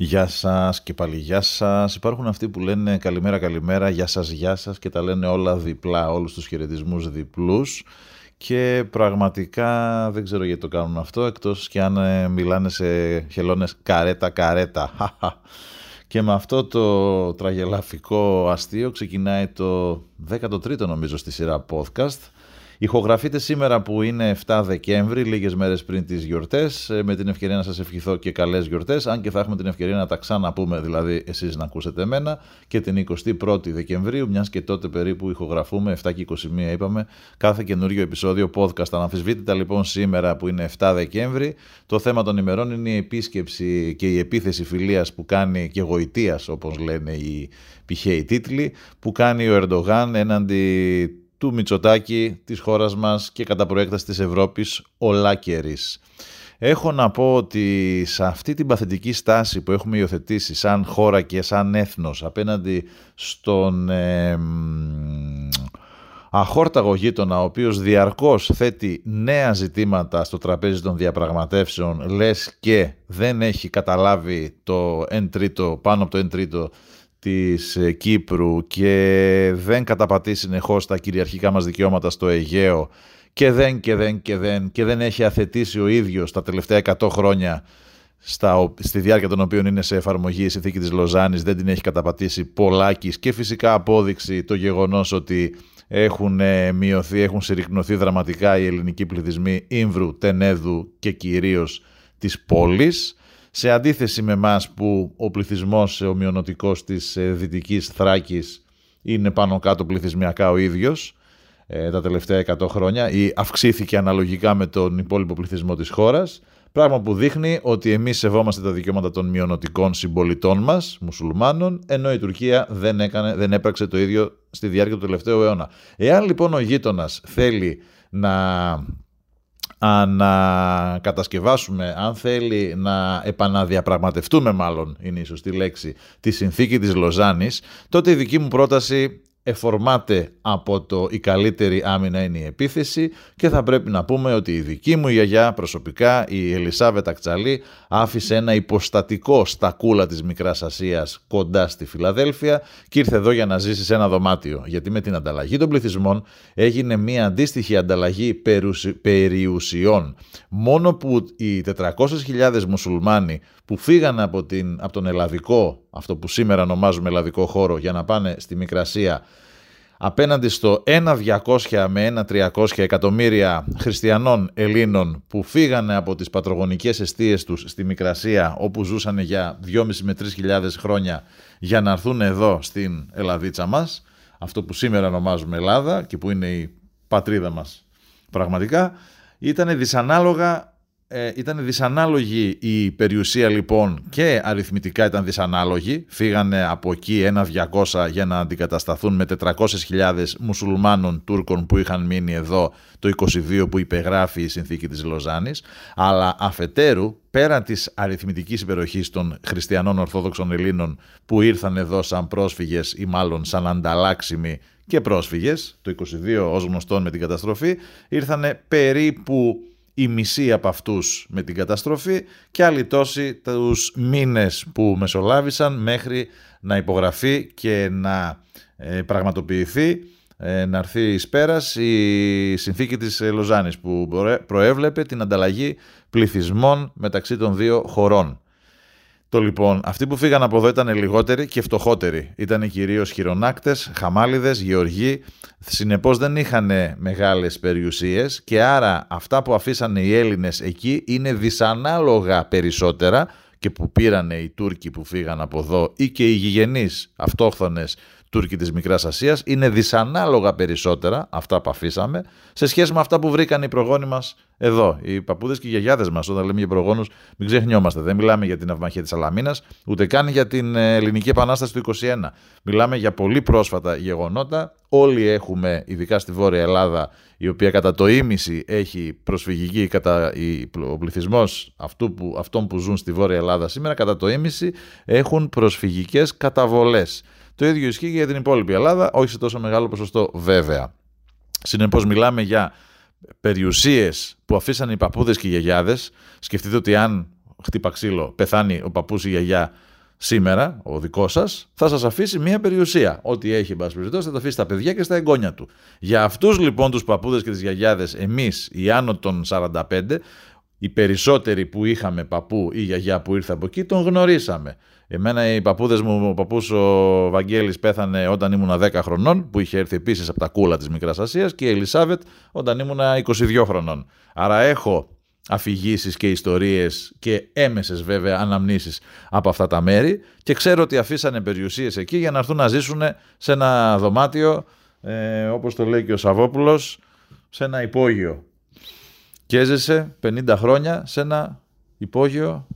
Γεια σας και πάλι γεια σας. Υπάρχουν αυτοί που λένε καλημέρα καλημέρα, γεια σας γεια σας και τα λένε όλα διπλά, όλους τους χαιρετισμούς διπλούς και πραγματικά δεν ξέρω γιατί το κάνουν αυτό εκτός και αν ε, μιλάνε σε χελώνες καρέτα καρέτα. Και με αυτό το τραγελαφικό αστείο ξεκινάει το 13ο νομίζω στη σειρά podcast Ηχογραφείτε σήμερα που είναι 7 Δεκέμβρη, λίγες μέρες πριν τις γιορτές, ε, με την ευκαιρία να σας ευχηθώ και καλές γιορτές, αν και θα έχουμε την ευκαιρία να τα ξαναπούμε, δηλαδή εσείς να ακούσετε εμένα, και την 21η Δεκεμβρίου, μιας και τότε περίπου ηχογραφούμε, 7 και 21 είπαμε, κάθε καινούριο επεισόδιο podcast. Αναμφισβήτητα λοιπόν σήμερα που είναι 7 Δεκέμβρη, το θέμα των ημερών είναι η επίσκεψη και η επίθεση φιλίας που κάνει και γοητείας, όπως λένε οι πηχαίοι τίτλοι, που κάνει ο Ερντογάν έναντι του Μητσοτάκη, της χώρας μας και κατά προέκταση της Ευρώπης ολάκερης. Έχω να πω ότι σε αυτή την παθητική στάση που έχουμε υιοθετήσει σαν χώρα και σαν έθνος απέναντι στον ε, αχόρταγο γείτονα ο οποίος διαρκώς θέτει νέα ζητήματα στο τραπέζι των διαπραγματεύσεων λες και δεν έχει καταλάβει το 1 τρίτο, πάνω από το 1 τρίτο της ε, Κύπρου και δεν καταπατεί συνεχώς τα κυριαρχικά μας δικαιώματα στο Αιγαίο και δεν και δεν και δεν και δεν έχει αθετήσει ο ίδιος τα τελευταία 100 χρόνια στα, στη διάρκεια των οποίων είναι σε εφαρμογή η συνθήκη της Λοζάνης δεν την έχει καταπατήσει πολλάκις και φυσικά απόδειξη το γεγονός ότι έχουν ε, μειωθεί, έχουν συρρυκνωθεί δραματικά οι ελληνικοί πληθυσμοί Ήμβρου, Τενέδου και κυρίως της πόλης σε αντίθεση με εμάς που ο πληθυσμός ο μειονοτικός της ε, Δυτικής Θράκης είναι πάνω κάτω πληθυσμιακά ο ίδιος ε, τα τελευταία 100 χρόνια ή αυξήθηκε αναλογικά με τον υπόλοιπο πληθυσμό της χώρας πράγμα που δείχνει ότι εμείς σεβόμαστε τα δικαιώματα των μειονοτικών συμπολιτών μας, μουσουλμάνων, ενώ η Τουρκία δεν, έκανε, δεν έπραξε το ίδιο στη διάρκεια του τελευταίου αιώνα. Εάν λοιπόν ο γείτονας θέλει να να κατασκευάσουμε, αν θέλει να επαναδιαπραγματευτούμε μάλλον είναι η σωστή λέξη, τη συνθήκη της Λοζάνης, τότε η δική μου πρόταση εφορμάται από το «η καλύτερη άμυνα είναι η επίθεση» και θα πρέπει να πούμε ότι η δική μου γιαγιά προσωπικά, η Ελισάβε Τακτσαλή, άφησε ένα υποστατικό στα κούλα της Μικράς Ασίας κοντά στη Φιλαδέλφια και ήρθε εδώ για να ζήσει σε ένα δωμάτιο. Γιατί με την ανταλλαγή των πληθυσμών έγινε μια αντίστοιχη ανταλλαγή περιουσιών. Μόνο που οι 400.000 μουσουλμάνοι που φύγανε από, την, από τον ελλαδικό, αυτό που σήμερα ονομάζουμε ελλαδικό χώρο, για να πάνε στη Μικρασία, απέναντι στο 1.200 με 1.300 εκατομμύρια χριστιανών Ελλήνων που φύγανε από τις πατρογονικές αιστείες τους στη Μικρασία όπου ζούσαν για 2.500 με 3.000 χρόνια για να έρθουν εδώ στην Ελλαδίτσα μας, αυτό που σήμερα ονομάζουμε Ελλάδα και που είναι η πατρίδα μας πραγματικά, ήταν δυσανάλογα ε, ήταν δυσανάλογη η περιουσία λοιπόν και αριθμητικά ήταν δυσανάλογη. Φύγανε από εκεί ένα 200 για να αντικατασταθούν με 400.000 μουσουλμάνων Τούρκων που είχαν μείνει εδώ το 22 που υπεγράφει η συνθήκη της Λοζάνης. Αλλά αφετέρου πέραν της αριθμητικής υπεροχής των χριστιανών Ορθόδοξων Ελλήνων που ήρθαν εδώ σαν πρόσφυγες ή μάλλον σαν ανταλλάξιμοι και πρόσφυγες, το 22 ως γνωστόν με την καταστροφή, ήρθαν περίπου η μισή από αυτούς με την καταστροφή και άλλοι τόσοι τους μήνες που μεσολάβησαν μέχρι να υπογραφεί και να ε, πραγματοποιηθεί ε, να έρθει εις πέρας η συνθήκη της Λοζάνης που προέβλεπε την ανταλλαγή πληθυσμών μεταξύ των δύο χωρών. Το λοιπόν, αυτοί που φύγαν από εδώ ήταν λιγότεροι και φτωχότεροι. Ήταν κυρίως χειρονάκτες, χαμάλιδες, γεωργοί. Συνεπώς δεν είχαν μεγάλες περιουσίες και άρα αυτά που αφήσανε οι Έλληνες εκεί είναι δυσανάλογα περισσότερα και που πήρανε οι Τούρκοι που φύγαν από εδώ ή και οι γηγενείς αυτόχθονες Τούρκοι της Μικράς Ασίας. Είναι δυσανάλογα περισσότερα αυτά που αφήσαμε σε σχέση με αυτά που βρήκαν οι προγόνοι μας εδώ. Οι παππούδες και οι γιαγιάδες μας όταν λέμε για προγόνους μην ξεχνιόμαστε. Δεν μιλάμε για την αυμαχία της Αλαμίνας ούτε καν για την ε, Ελληνική Επανάσταση του 21. Μιλάμε για πολύ πρόσφατα γεγονότα. Όλοι έχουμε, ειδικά στη Βόρεια Ελλάδα, η οποία κατά το ίμιση έχει προσφυγική, κατά ο πληθυσμός αυτών που ζουν στη Βόρεια Ελλάδα σήμερα, κατά το ίμιση έχουν προσφυγικές καταβολές. Το ίδιο ισχύει και για την υπόλοιπη Ελλάδα, όχι σε τόσο μεγάλο ποσοστό βέβαια. Συνεπώς μιλάμε για περιουσίες που αφήσαν οι παππούδες και οι γιαγιάδες. Σκεφτείτε ότι αν χτύπα ξύλο, πεθάνει ο παππούς ή η γιαγιά σήμερα, ο δικός σας, θα σας αφήσει μια περιουσία. Ό,τι έχει, εν θα το αφήσει στα παιδιά και στα εγγόνια του. Για αυτούς λοιπόν τους παππούδες και τις γιαγιάδες, εμείς οι άνω των 45, οι περισσότεροι που είχαμε παππού ή γιαγιά που ήρθε από εκεί, τον γνωρίσαμε. Εμένα οι παππούδες μου, ο παππούς ο Βαγγέλης πέθανε όταν ήμουν 10 χρονών, που είχε έρθει επίσης από τα κούλα της Μικράς Ασίας, και η Ελισάβετ όταν ήμουν 22 χρονών. Άρα έχω αφηγήσεις και ιστορίες και έμεσες βέβαια αναμνήσεις από αυτά τα μέρη και ξέρω ότι αφήσανε περιουσίες εκεί για να έρθουν να ζήσουν σε ένα δωμάτιο ε, όπως το λέει και ο Σαββόπουλος σε ένα υπόγειο και έζησε 50 χρόνια σε ένα υπόγειο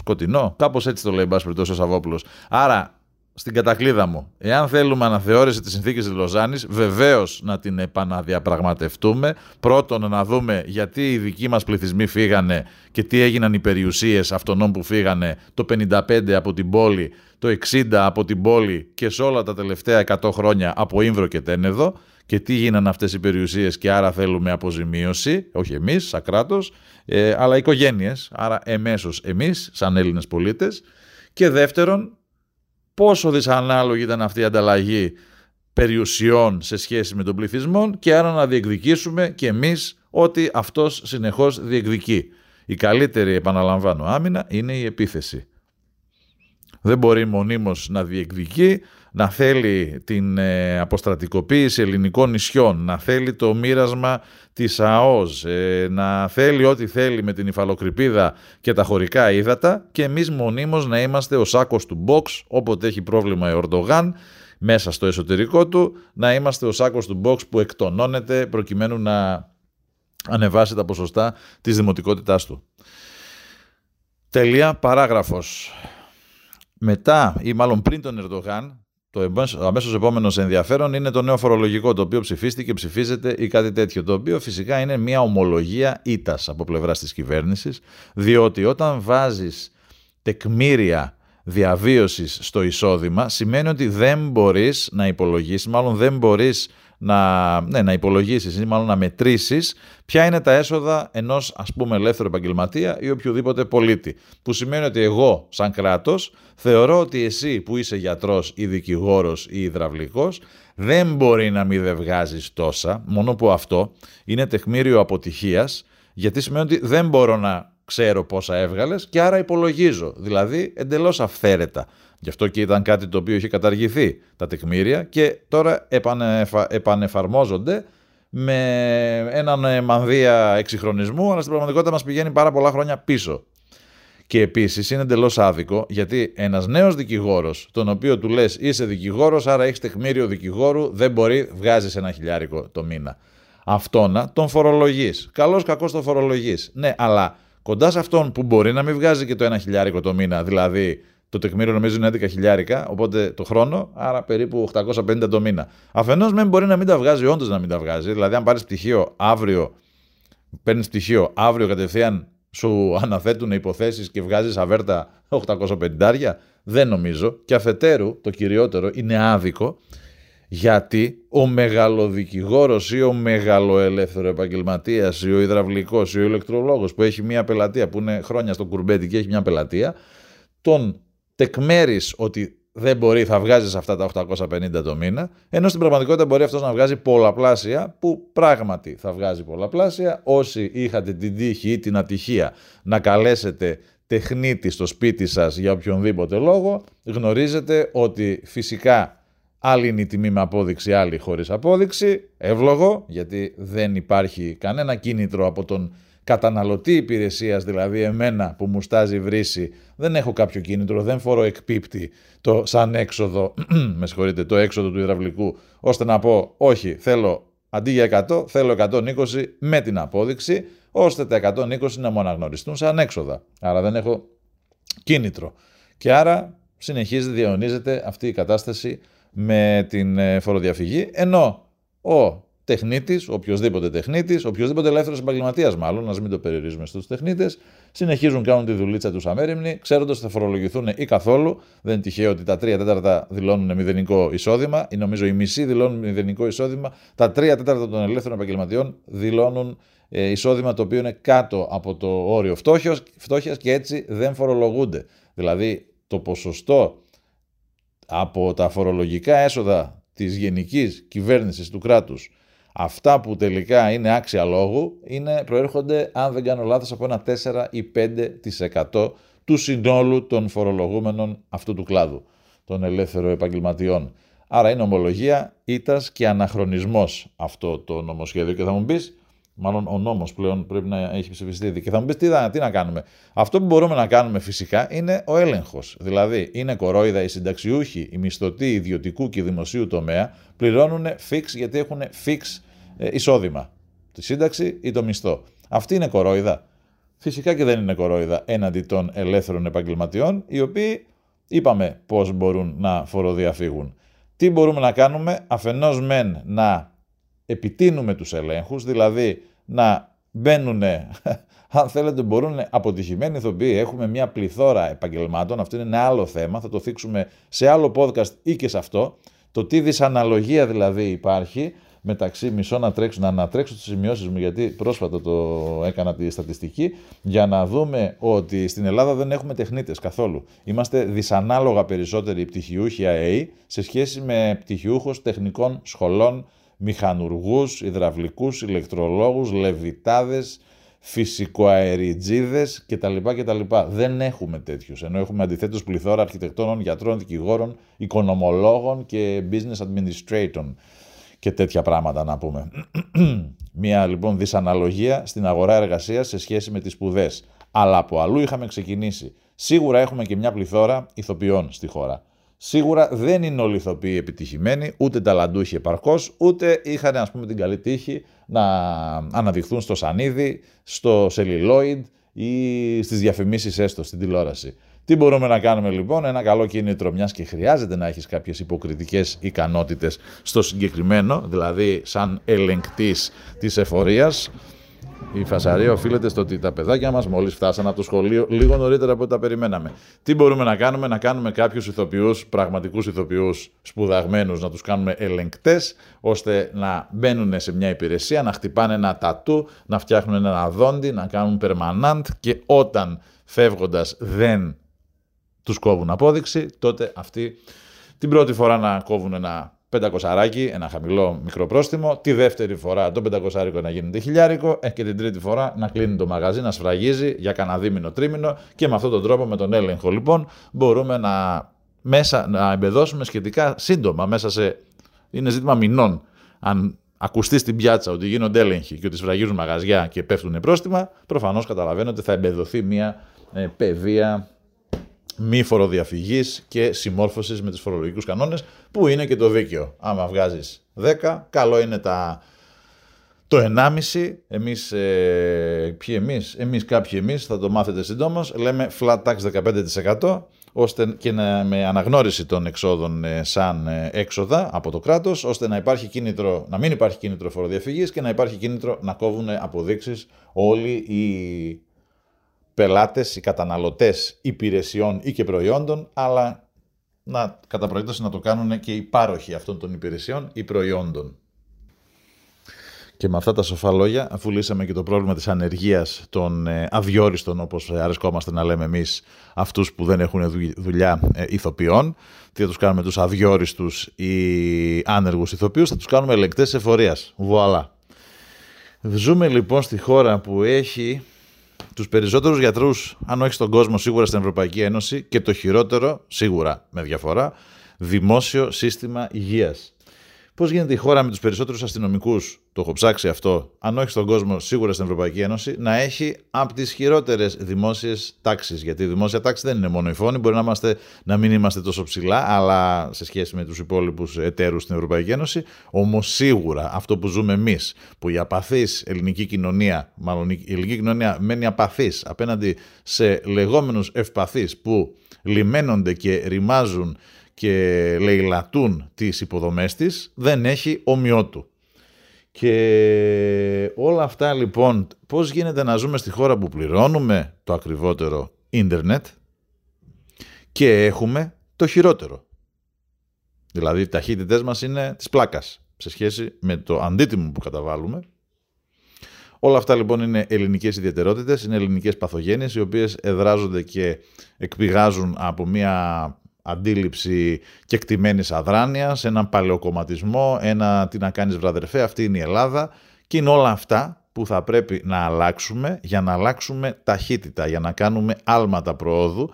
σκοτεινό κάπως έτσι το λέει μπας ο Σαββόπουλος άρα στην κατακλίδα μου. Εάν θέλουμε αναθεώρηση της συνθήκης της Λοζάνης, βεβαίως να την επαναδιαπραγματευτούμε. Πρώτον, να δούμε γιατί οι δικοί μας πληθυσμοί φύγανε και τι έγιναν οι περιουσίες αυτών που φύγανε το 55 από την πόλη, το 60 από την πόλη και σε όλα τα τελευταία 100 χρόνια από Ήμβρο και Τένεδο και τι γίνανε αυτές οι περιουσίες και άρα θέλουμε αποζημίωση, όχι εμείς σαν κράτος, ε, αλλά οικογένειες, άρα εμέσως εμείς σαν Έλληνες πολίτες. Και δεύτερον, πόσο δυσανάλογη ήταν αυτή η ανταλλαγή περιουσιών σε σχέση με τον πληθυσμό και άρα να διεκδικήσουμε και εμείς ότι αυτός συνεχώς διεκδικεί. Η καλύτερη, επαναλαμβάνω, άμυνα είναι η επίθεση. Δεν μπορεί μονίμως να διεκδικεί, να θέλει την ε, αποστρατικοποίηση ελληνικών νησιών, να θέλει το μοίρασμα της ΑΟΣ, ε, να θέλει ό,τι θέλει με την υφαλοκρηπίδα και τα χωρικά ύδατα και εμείς μονίμως να είμαστε ο σάκος του box όποτε έχει πρόβλημα η Ορντογάν μέσα στο εσωτερικό του, να είμαστε ο σάκος του box που εκτονώνεται προκειμένου να ανεβάσει τα ποσοστά της δημοτικότητάς του. Τελεία παράγραφος. Μετά ή μάλλον πριν τον Ερντογάν, το αμέσως επόμενος ενδιαφέρον είναι το νέο φορολογικό, το οποίο ψηφίστηκε, ψηφίζεται ή κάτι τέτοιο. Το οποίο φυσικά είναι μια ομολογία ήττα από πλευράς της κυβέρνησης, διότι όταν βάζεις τεκμήρια διαβίωσης στο εισόδημα, σημαίνει ότι δεν μπορείς να υπολογίσεις, μάλλον δεν μπορείς να, ναι, να υπολογίσεις ή μάλλον να μετρήσεις ποια είναι τα έσοδα ενός ας πούμε ελεύθερου επαγγελματία ή οποιοδήποτε πολίτη. Που σημαίνει ότι εγώ σαν κράτος θεωρώ ότι εσύ που είσαι γιατρός ή δικηγόρος ή υδραυλικός δεν μπορεί να μην βγάζεις τόσα, μόνο που αυτό είναι τεχμήριο αποτυχίας γιατί σημαίνει ότι δεν μπορώ να ξέρω πόσα έβγαλες και άρα υπολογίζω, δηλαδή εντελώς αυθαίρετα. Γι' αυτό και ήταν κάτι το οποίο είχε καταργηθεί τα τεκμήρια και τώρα επανεφα... επανεφαρμόζονται με έναν μανδύα εξυγχρονισμού, αλλά στην πραγματικότητα μας πηγαίνει πάρα πολλά χρόνια πίσω. Και επίσης είναι εντελώς άδικο γιατί ένας νέος δικηγόρος, τον οποίο του λες είσαι δικηγόρος, άρα έχεις τεκμήριο δικηγόρου, δεν μπορεί, βγάζεις ένα χιλιάρικο το μήνα. Αυτόνα τον φορολογείς. Καλώς κακός τον φορολογείς. Ναι, αλλά κοντά σε αυτόν που μπορεί να μην βγάζει και το ένα χιλιάρικο το μήνα, δηλαδή το τεκμήριο νομίζω είναι 11 χιλιάρικα, οπότε το χρόνο, άρα περίπου 850 το μήνα. Αφενός μεν μπορεί να μην τα βγάζει, όντως να μην τα βγάζει. Δηλαδή, αν πάρεις πτυχίο αύριο, παίρνεις πτυχίο αύριο κατευθείαν σου αναθέτουν υποθέσεις και βγάζεις αβέρτα 850, δεν νομίζω. Και αφετέρου, το κυριότερο, είναι άδικο γιατί ο μεγαλοδικηγόρος ή ο μεγαλοελεύθερο επαγγελματίας ή ο υδραυλικός ή ο ηλεκτρολόγος που έχει μια πελατεία που είναι χρόνια στο κουρμπέτι και έχει μια πελατεία τον τεκμέρεις ότι δεν μπορεί, θα βγάζεις αυτά τα 850 το μήνα, ενώ στην πραγματικότητα μπορεί αυτός να βγάζει πολλαπλάσια, που πράγματι θα βγάζει πολλαπλάσια. Όσοι είχατε την τύχη ή την ατυχία να καλέσετε τεχνίτη στο σπίτι σας για οποιονδήποτε λόγο, γνωρίζετε ότι φυσικά άλλη είναι η τιμή με απόδειξη, άλλη χωρίς απόδειξη, εύλογο, γιατί δεν υπάρχει κανένα κίνητρο από τον καταναλωτή υπηρεσίας, δηλαδή εμένα που μου στάζει βρύση, δεν έχω κάποιο κίνητρο, δεν φορώ εκπίπτη το σαν έξοδο, με συγχωρείτε, το έξοδο του υδραυλικού, ώστε να πω όχι, θέλω αντί για 100, θέλω 120 με την απόδειξη, ώστε τα 120 να μου αναγνωριστούν σαν έξοδα. Άρα δεν έχω κίνητρο. Και άρα συνεχίζει, διαιωνίζεται αυτή η κατάσταση με την ε, φοροδιαφυγή, ενώ ο τεχνίτης, οποιοδήποτε τεχνίτης, οποιοδήποτε ελεύθερος επαγγελματίας μάλλον, α μην το περιορίζουμε στους τεχνίτες, συνεχίζουν κάνουν τη δουλίτσα τους αμέριμνη, ξέροντας ότι θα φορολογηθούν ή καθόλου. Δεν είναι τυχαίο ότι τα 3 τέταρτα δηλώνουν μηδενικό εισόδημα, ή νομίζω οι μισοί δηλώνουν μηδενικό εισόδημα. Τα 3 τέταρτα των ελεύθερων επαγγελματιών δηλώνουν ε, εισόδημα το οποίο είναι κάτω από το όριο φτώχειας και έτσι δεν φορολογούνται. Δηλαδή το ποσοστό από τα φορολογικά έσοδα της γενικής κυβέρνησης του κράτους αυτά που τελικά είναι άξια λόγου είναι, προέρχονται, αν δεν κάνω λάθος, από ένα 4 ή 5% του συνόλου των φορολογούμενων αυτού του κλάδου, των ελεύθερων επαγγελματιών. Άρα είναι ομολογία, ήτας και αναχρονισμός αυτό το νομοσχέδιο. Και θα μου πεις, Μάλλον ο νόμος πλέον πρέπει να έχει ψηφιστεί ήδη. Και θα μου πεις τι, τι να κάνουμε. Αυτό που μπορούμε να κάνουμε φυσικά είναι ο έλεγχος. Δηλαδή, είναι κορόιδα οι συνταξιούχοι, οι μισθωτοί ιδιωτικού και δημοσίου τομέα πληρώνουν fix γιατί έχουν fix ε, εισόδημα. Τη σύνταξη ή το μισθό. Αυτή είναι κορόιδα. Φυσικά και δεν είναι κορόιδα έναντι των ελεύθερων επαγγελματιών, οι οποίοι είπαμε πώς μπορούν να φοροδιαφύγουν. Τι μπορούμε να κάνουμε, αφενός μεν να επιτείνουμε τους ελέγχους, δηλαδή να μπαίνουν, αν θέλετε μπορούν αποτυχημένοι ηθοποιοί, έχουμε μια πληθώρα επαγγελμάτων, αυτό είναι ένα άλλο θέμα, θα το θίξουμε σε άλλο podcast ή και σε αυτό, το τι δυσαναλογία δηλαδή υπάρχει μεταξύ μισό να τρέξω, να ανατρέξω τις σημειώσεις μου γιατί πρόσφατα το έκανα τη στατιστική για να δούμε ότι στην Ελλάδα δεν έχουμε τεχνίτες καθόλου. Είμαστε δυσανάλογα περισσότεροι πτυχιούχοι ΑΕΗ σε σχέση με πτυχιούχους τεχνικών σχολών μηχανουργούς, υδραυλικούς, ηλεκτρολόγους, λεβιτάδες, φυσικοαεριτζίδες κτλ. κτλ. Δεν έχουμε τέτοιους, ενώ έχουμε αντιθέτως πληθώρα αρχιτεκτόνων, γιατρών, δικηγόρων, οικονομολόγων και business administrator και τέτοια πράγματα να πούμε. Μια λοιπόν δυσαναλογία στην αγορά εργασίας σε σχέση με τις σπουδές. Αλλά από αλλού είχαμε ξεκινήσει. Σίγουρα έχουμε και μια πληθώρα ηθοποιών στη χώρα. Σίγουρα δεν είναι όλοι οι ηθοποιοί επιτυχημένοι, ούτε ταλαντούχοι επαρκώς, ούτε είχαν ας πούμε την καλή τύχη να αναδειχθούν στο σανίδι, στο celluloid ή στις διαφημίσεις έστω στην τηλεόραση. Τι μπορούμε να κάνουμε λοιπόν, ένα καλό κίνητρο, μιας και χρειάζεται να έχεις κάποιες υποκριτικές ικανότητες στο συγκεκριμένο, δηλαδή σαν ελεγκτής της εφορίας, η φασαρία οφείλεται στο ότι τα παιδάκια μας μόλις φτάσαν από το σχολείο λίγο νωρίτερα από ό,τι τα περιμέναμε. Τι μπορούμε να κάνουμε, να κάνουμε κάποιους ηθοποιούς, πραγματικούς ηθοποιούς σπουδαγμένους, να τους κάνουμε ελεγκτές, ώστε να μπαίνουν σε μια υπηρεσία, να χτυπάνε ένα τατού, να φτιάχνουν ένα δόντι, να κάνουν permanent και όταν φεύγοντας δεν τους κόβουν απόδειξη, τότε αυτοί την πρώτη φορά να κόβουν ένα πεντακοσαράκι, ένα χαμηλό μικρό πρόστιμο, τη δεύτερη φορά το πεντακοσάρικο να γίνεται χιλιάρικο ε, και την τρίτη φορά να κλείνει το μαγαζί, να σφραγίζει για κανένα δίμηνο, τρίμηνο και με αυτόν τον τρόπο, με τον έλεγχο λοιπόν, μπορούμε να, μέσα, να εμπεδώσουμε σχετικά σύντομα, μέσα σε, είναι ζήτημα μηνών, αν ακουστεί στην πιάτσα ότι γίνονται έλεγχοι και ότι σφραγίζουν μαγαζιά και πέφτουν πρόστιμα, προφανώς καταλαβαίνετε ότι θα εμπεδοθεί μια ε, παιδεία μη φοροδιαφυγής και συμμόρφωσης με του φορολογικούς κανόνες, που είναι και το δίκαιο. Άμα βγάζεις 10, καλό είναι τα, το 1,5. Εμείς, ε, ποιοι εμείς, εμείς κάποιοι εμείς, θα το μάθετε συντόμω, λέμε flat tax 15%, ώστε και να, με αναγνώριση των εξόδων ε, σαν ε, έξοδα από το κράτος, ώστε να, υπάρχει κίνητρο, να μην υπάρχει κίνητρο φοροδιαφυγής και να υπάρχει κίνητρο να κόβουν αποδείξεις όλοι οι πελάτες, οι καταναλωτές υπηρεσιών ή και προϊόντων, αλλά να, κατά προέκταση να το κάνουν και οι πάροχοι αυτών των υπηρεσιών ή προϊόντων. Και με αυτά τα σοφά λόγια, αφού λύσαμε και το πρόβλημα της ανεργίας των ε, αδιόριστων, όπως αρεσκόμαστε να λέμε εμείς, αυτούς που δεν έχουν δουλειά ε, ηθοποιών, τι θα τους κάνουμε τους αδιόριστους ή άνεργους ηθοποιούς, θα τους κάνουμε ελεκτές εφορίας. Βουαλά. Ζούμε λοιπόν στη χώρα που έχει τους περισσότερους γιατρούς, αν όχι στον κόσμο, σίγουρα στην Ευρωπαϊκή Ένωση και το χειρότερο, σίγουρα με διαφορά, δημόσιο σύστημα υγείας. Πώς γίνεται η χώρα με τους περισσότερους αστυνομικούς, το έχω ψάξει αυτό, αν όχι στον κόσμο, σίγουρα στην Ευρωπαϊκή Ένωση, να έχει από τις χειρότερες δημόσιες τάξεις. Γιατί η δημόσια τάξη δεν είναι μόνο η φόνη, μπορεί να, είμαστε, να μην είμαστε τόσο ψηλά, αλλά σε σχέση με τους υπόλοιπους εταίρους στην Ευρωπαϊκή Ένωση. Όμως σίγουρα αυτό που ζούμε εμείς, που η απαθής ελληνική κοινωνία, μάλλον η ελληνική κοινωνία μένει απαθής απέναντι σε λεγόμενους ευπαθείς που λιμένονται και ρημάζουν και λαιλατούν τις υποδομές της, δεν έχει ομοιότου. Και όλα αυτά λοιπόν, πώς γίνεται να ζούμε στη χώρα που πληρώνουμε το ακριβότερο ίντερνετ και έχουμε το χειρότερο; Δηλαδή οι ταχύτητές μας είναι της πλάκας σε σχέση με το αντίτιμο που καταβάλουμε. Όλα αυτά λοιπόν είναι ελληνικές ιδιαιτερότητες, είναι ελληνικές παθογένειες οι οποίες εδράζονται και εκπηγάζουν από μια αντίληψη και εκτιμένης αδράνειας, έναν παλαιοκομματισμό, ένα τι να κάνεις βραδερφέ, αυτή είναι η Ελλάδα και είναι όλα αυτά που θα πρέπει να αλλάξουμε για να αλλάξουμε ταχύτητα, για να κάνουμε άλματα προόδου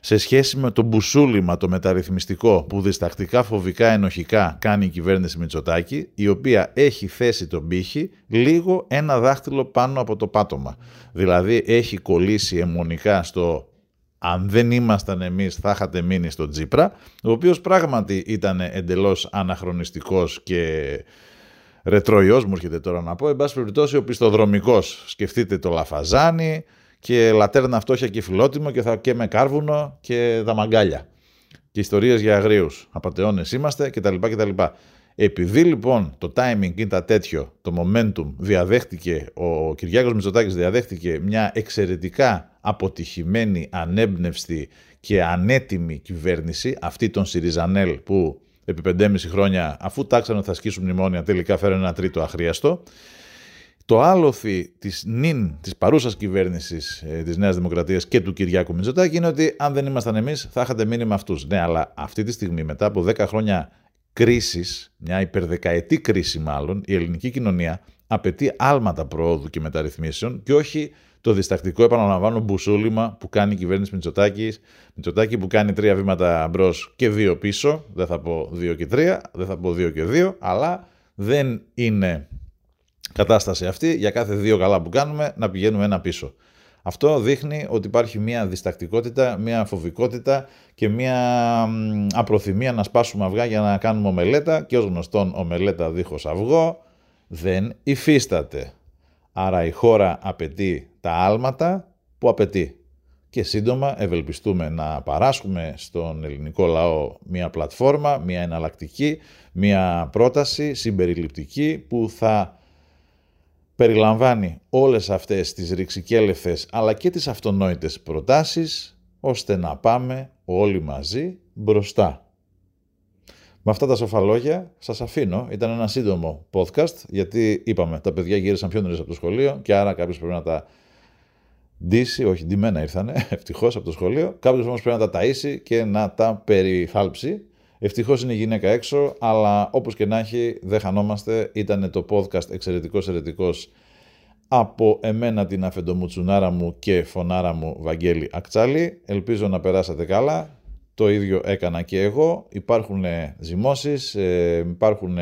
σε σχέση με το μπουσούλημα το μεταρρυθμιστικό που διστακτικά φοβικά ενοχικά κάνει η κυβέρνηση Μητσοτάκη, η οποία έχει θέσει τον πύχη λίγο ένα δάχτυλο πάνω από το πάτωμα. Δηλαδή έχει κολλήσει αιμονικά στο αν δεν ήμασταν εμείς θα είχατε μείνει στο Τζίπρα, ο οποίος πράγματι ήταν εντελώς αναχρονιστικός και ρετροϊός, μου έρχεται τώρα να πω, εν πάση περιπτώσει ο πιστοδρομικός. Σκεφτείτε το Λαφαζάνι και λατέρνα φτώχεια και φιλότιμο και θα και με κάρβουνο και δαμαγκάλια. Και ιστορίες για αγρίους. Απατεώνες είμαστε κτλ. κτλ. Επειδή λοιπόν το timing ήταν τέτοιο, το momentum διαδέχτηκε, ο Κυριάκος Μητσοτάκης διαδέχτηκε μια εξαιρετικά αποτυχημένη, ανέμπνευστη και ανέτοιμη κυβέρνηση, αυτή των Σιριζανέλ που επί 5,5 χρόνια αφού τάξανε ότι θα ασκήσουν μνημόνια τελικά φέρουν ένα τρίτο αχρίαστο, το άλοθη της νυν, της παρούσας κυβέρνησης ε, της Νέας Δημοκρατίας και του Κυριάκου Μητσοτάκη είναι ότι αν δεν ήμασταν εμείς θα είχατε μείνει με αυτούς. Ναι, αλλά αυτή τη στιγμή μετά από 10 χρόνια κρίσης, μια υπερδεκαετή κρίση μάλλον, η ελληνική κοινωνία απαιτεί άλματα προόδου και μεταρρυθμίσεων και όχι το διστακτικό, επαναλαμβάνω, μπουσούλημα που κάνει η κυβέρνηση Μητσοτάκης. Μητσοτάκη που κάνει τρία βήματα μπρος και δύο πίσω. Δεν θα πω δύο και τρία, δεν θα πω δύο και δύο, αλλά δεν είναι κατάσταση αυτή για κάθε δύο καλά που κάνουμε να πηγαίνουμε ένα πίσω. Αυτό δείχνει ότι υπάρχει μια διστακτικότητα, μια φοβικότητα και μια απροθυμία να σπάσουμε αυγά για να κάνουμε ομελέτα και ως γνωστόν ομελέτα δίχως αυγό δεν υφίσταται. Άρα η χώρα απαιτεί τα άλματα που απαιτεί. Και σύντομα ευελπιστούμε να παράσχουμε στον ελληνικό λαό μια πλατφόρμα, μια εναλλακτική, μια πρόταση συμπεριληπτική που θα περιλαμβάνει όλες αυτές τις ρηξικέλευθες αλλά και τις αυτονόητες προτάσεις ώστε να πάμε όλοι μαζί μπροστά. Με αυτά τα σοφά λόγια σας αφήνω. Ήταν ένα σύντομο podcast γιατί είπαμε τα παιδιά γύρισαν πιο νωρίς από το σχολείο και άρα κάποιος πρέπει να τα ντύσει, όχι ντυμένα ήρθανε ευτυχώς από το σχολείο. Κάποιος όμως πρέπει να τα ταΐσει και να τα περιθάλψει Ευτυχώς είναι η γυναίκα έξω, αλλά όπως και να έχει δεν χανόμαστε. Ήταν το podcast εξαιρετικός ερετικός από εμένα την αφεντομουτσουνάρα μου και φωνάρα μου Βαγγέλη Ακτσάλη. Ελπίζω να περάσατε καλά. Το ίδιο έκανα και εγώ. Υπάρχουν ζυμώσεις, ε, υπάρχουν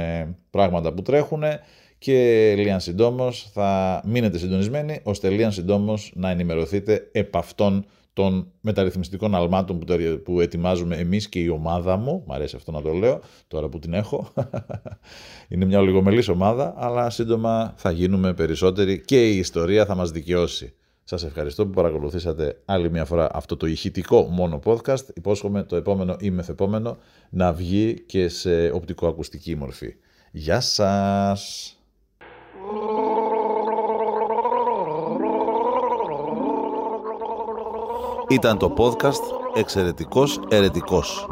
πράγματα που τρέχουν και λίγαν συντόμως θα μείνετε συντονισμένοι ώστε λίγαν συντόμως να ενημερωθείτε επ' αυτών των μεταρρυθμιστικών αλμάτων που ετοιμάζουμε εμείς και η ομάδα μου, μου αρέσει αυτό να το λέω, τώρα που την έχω, είναι μια ολιγομελής ομάδα, αλλά σύντομα θα γίνουμε περισσότεροι και η ιστορία θα μας δικαιώσει. Σας ευχαριστώ που παρακολουθήσατε άλλη μια φορά αυτό το ηχητικό μόνο podcast. Υπόσχομαι το επόμενο ή μεθεπόμενο να βγει και σε οπτικοακουστική μορφή. Γεια σας! Ήταν το podcast «Εξαιρετικός Ερετικός».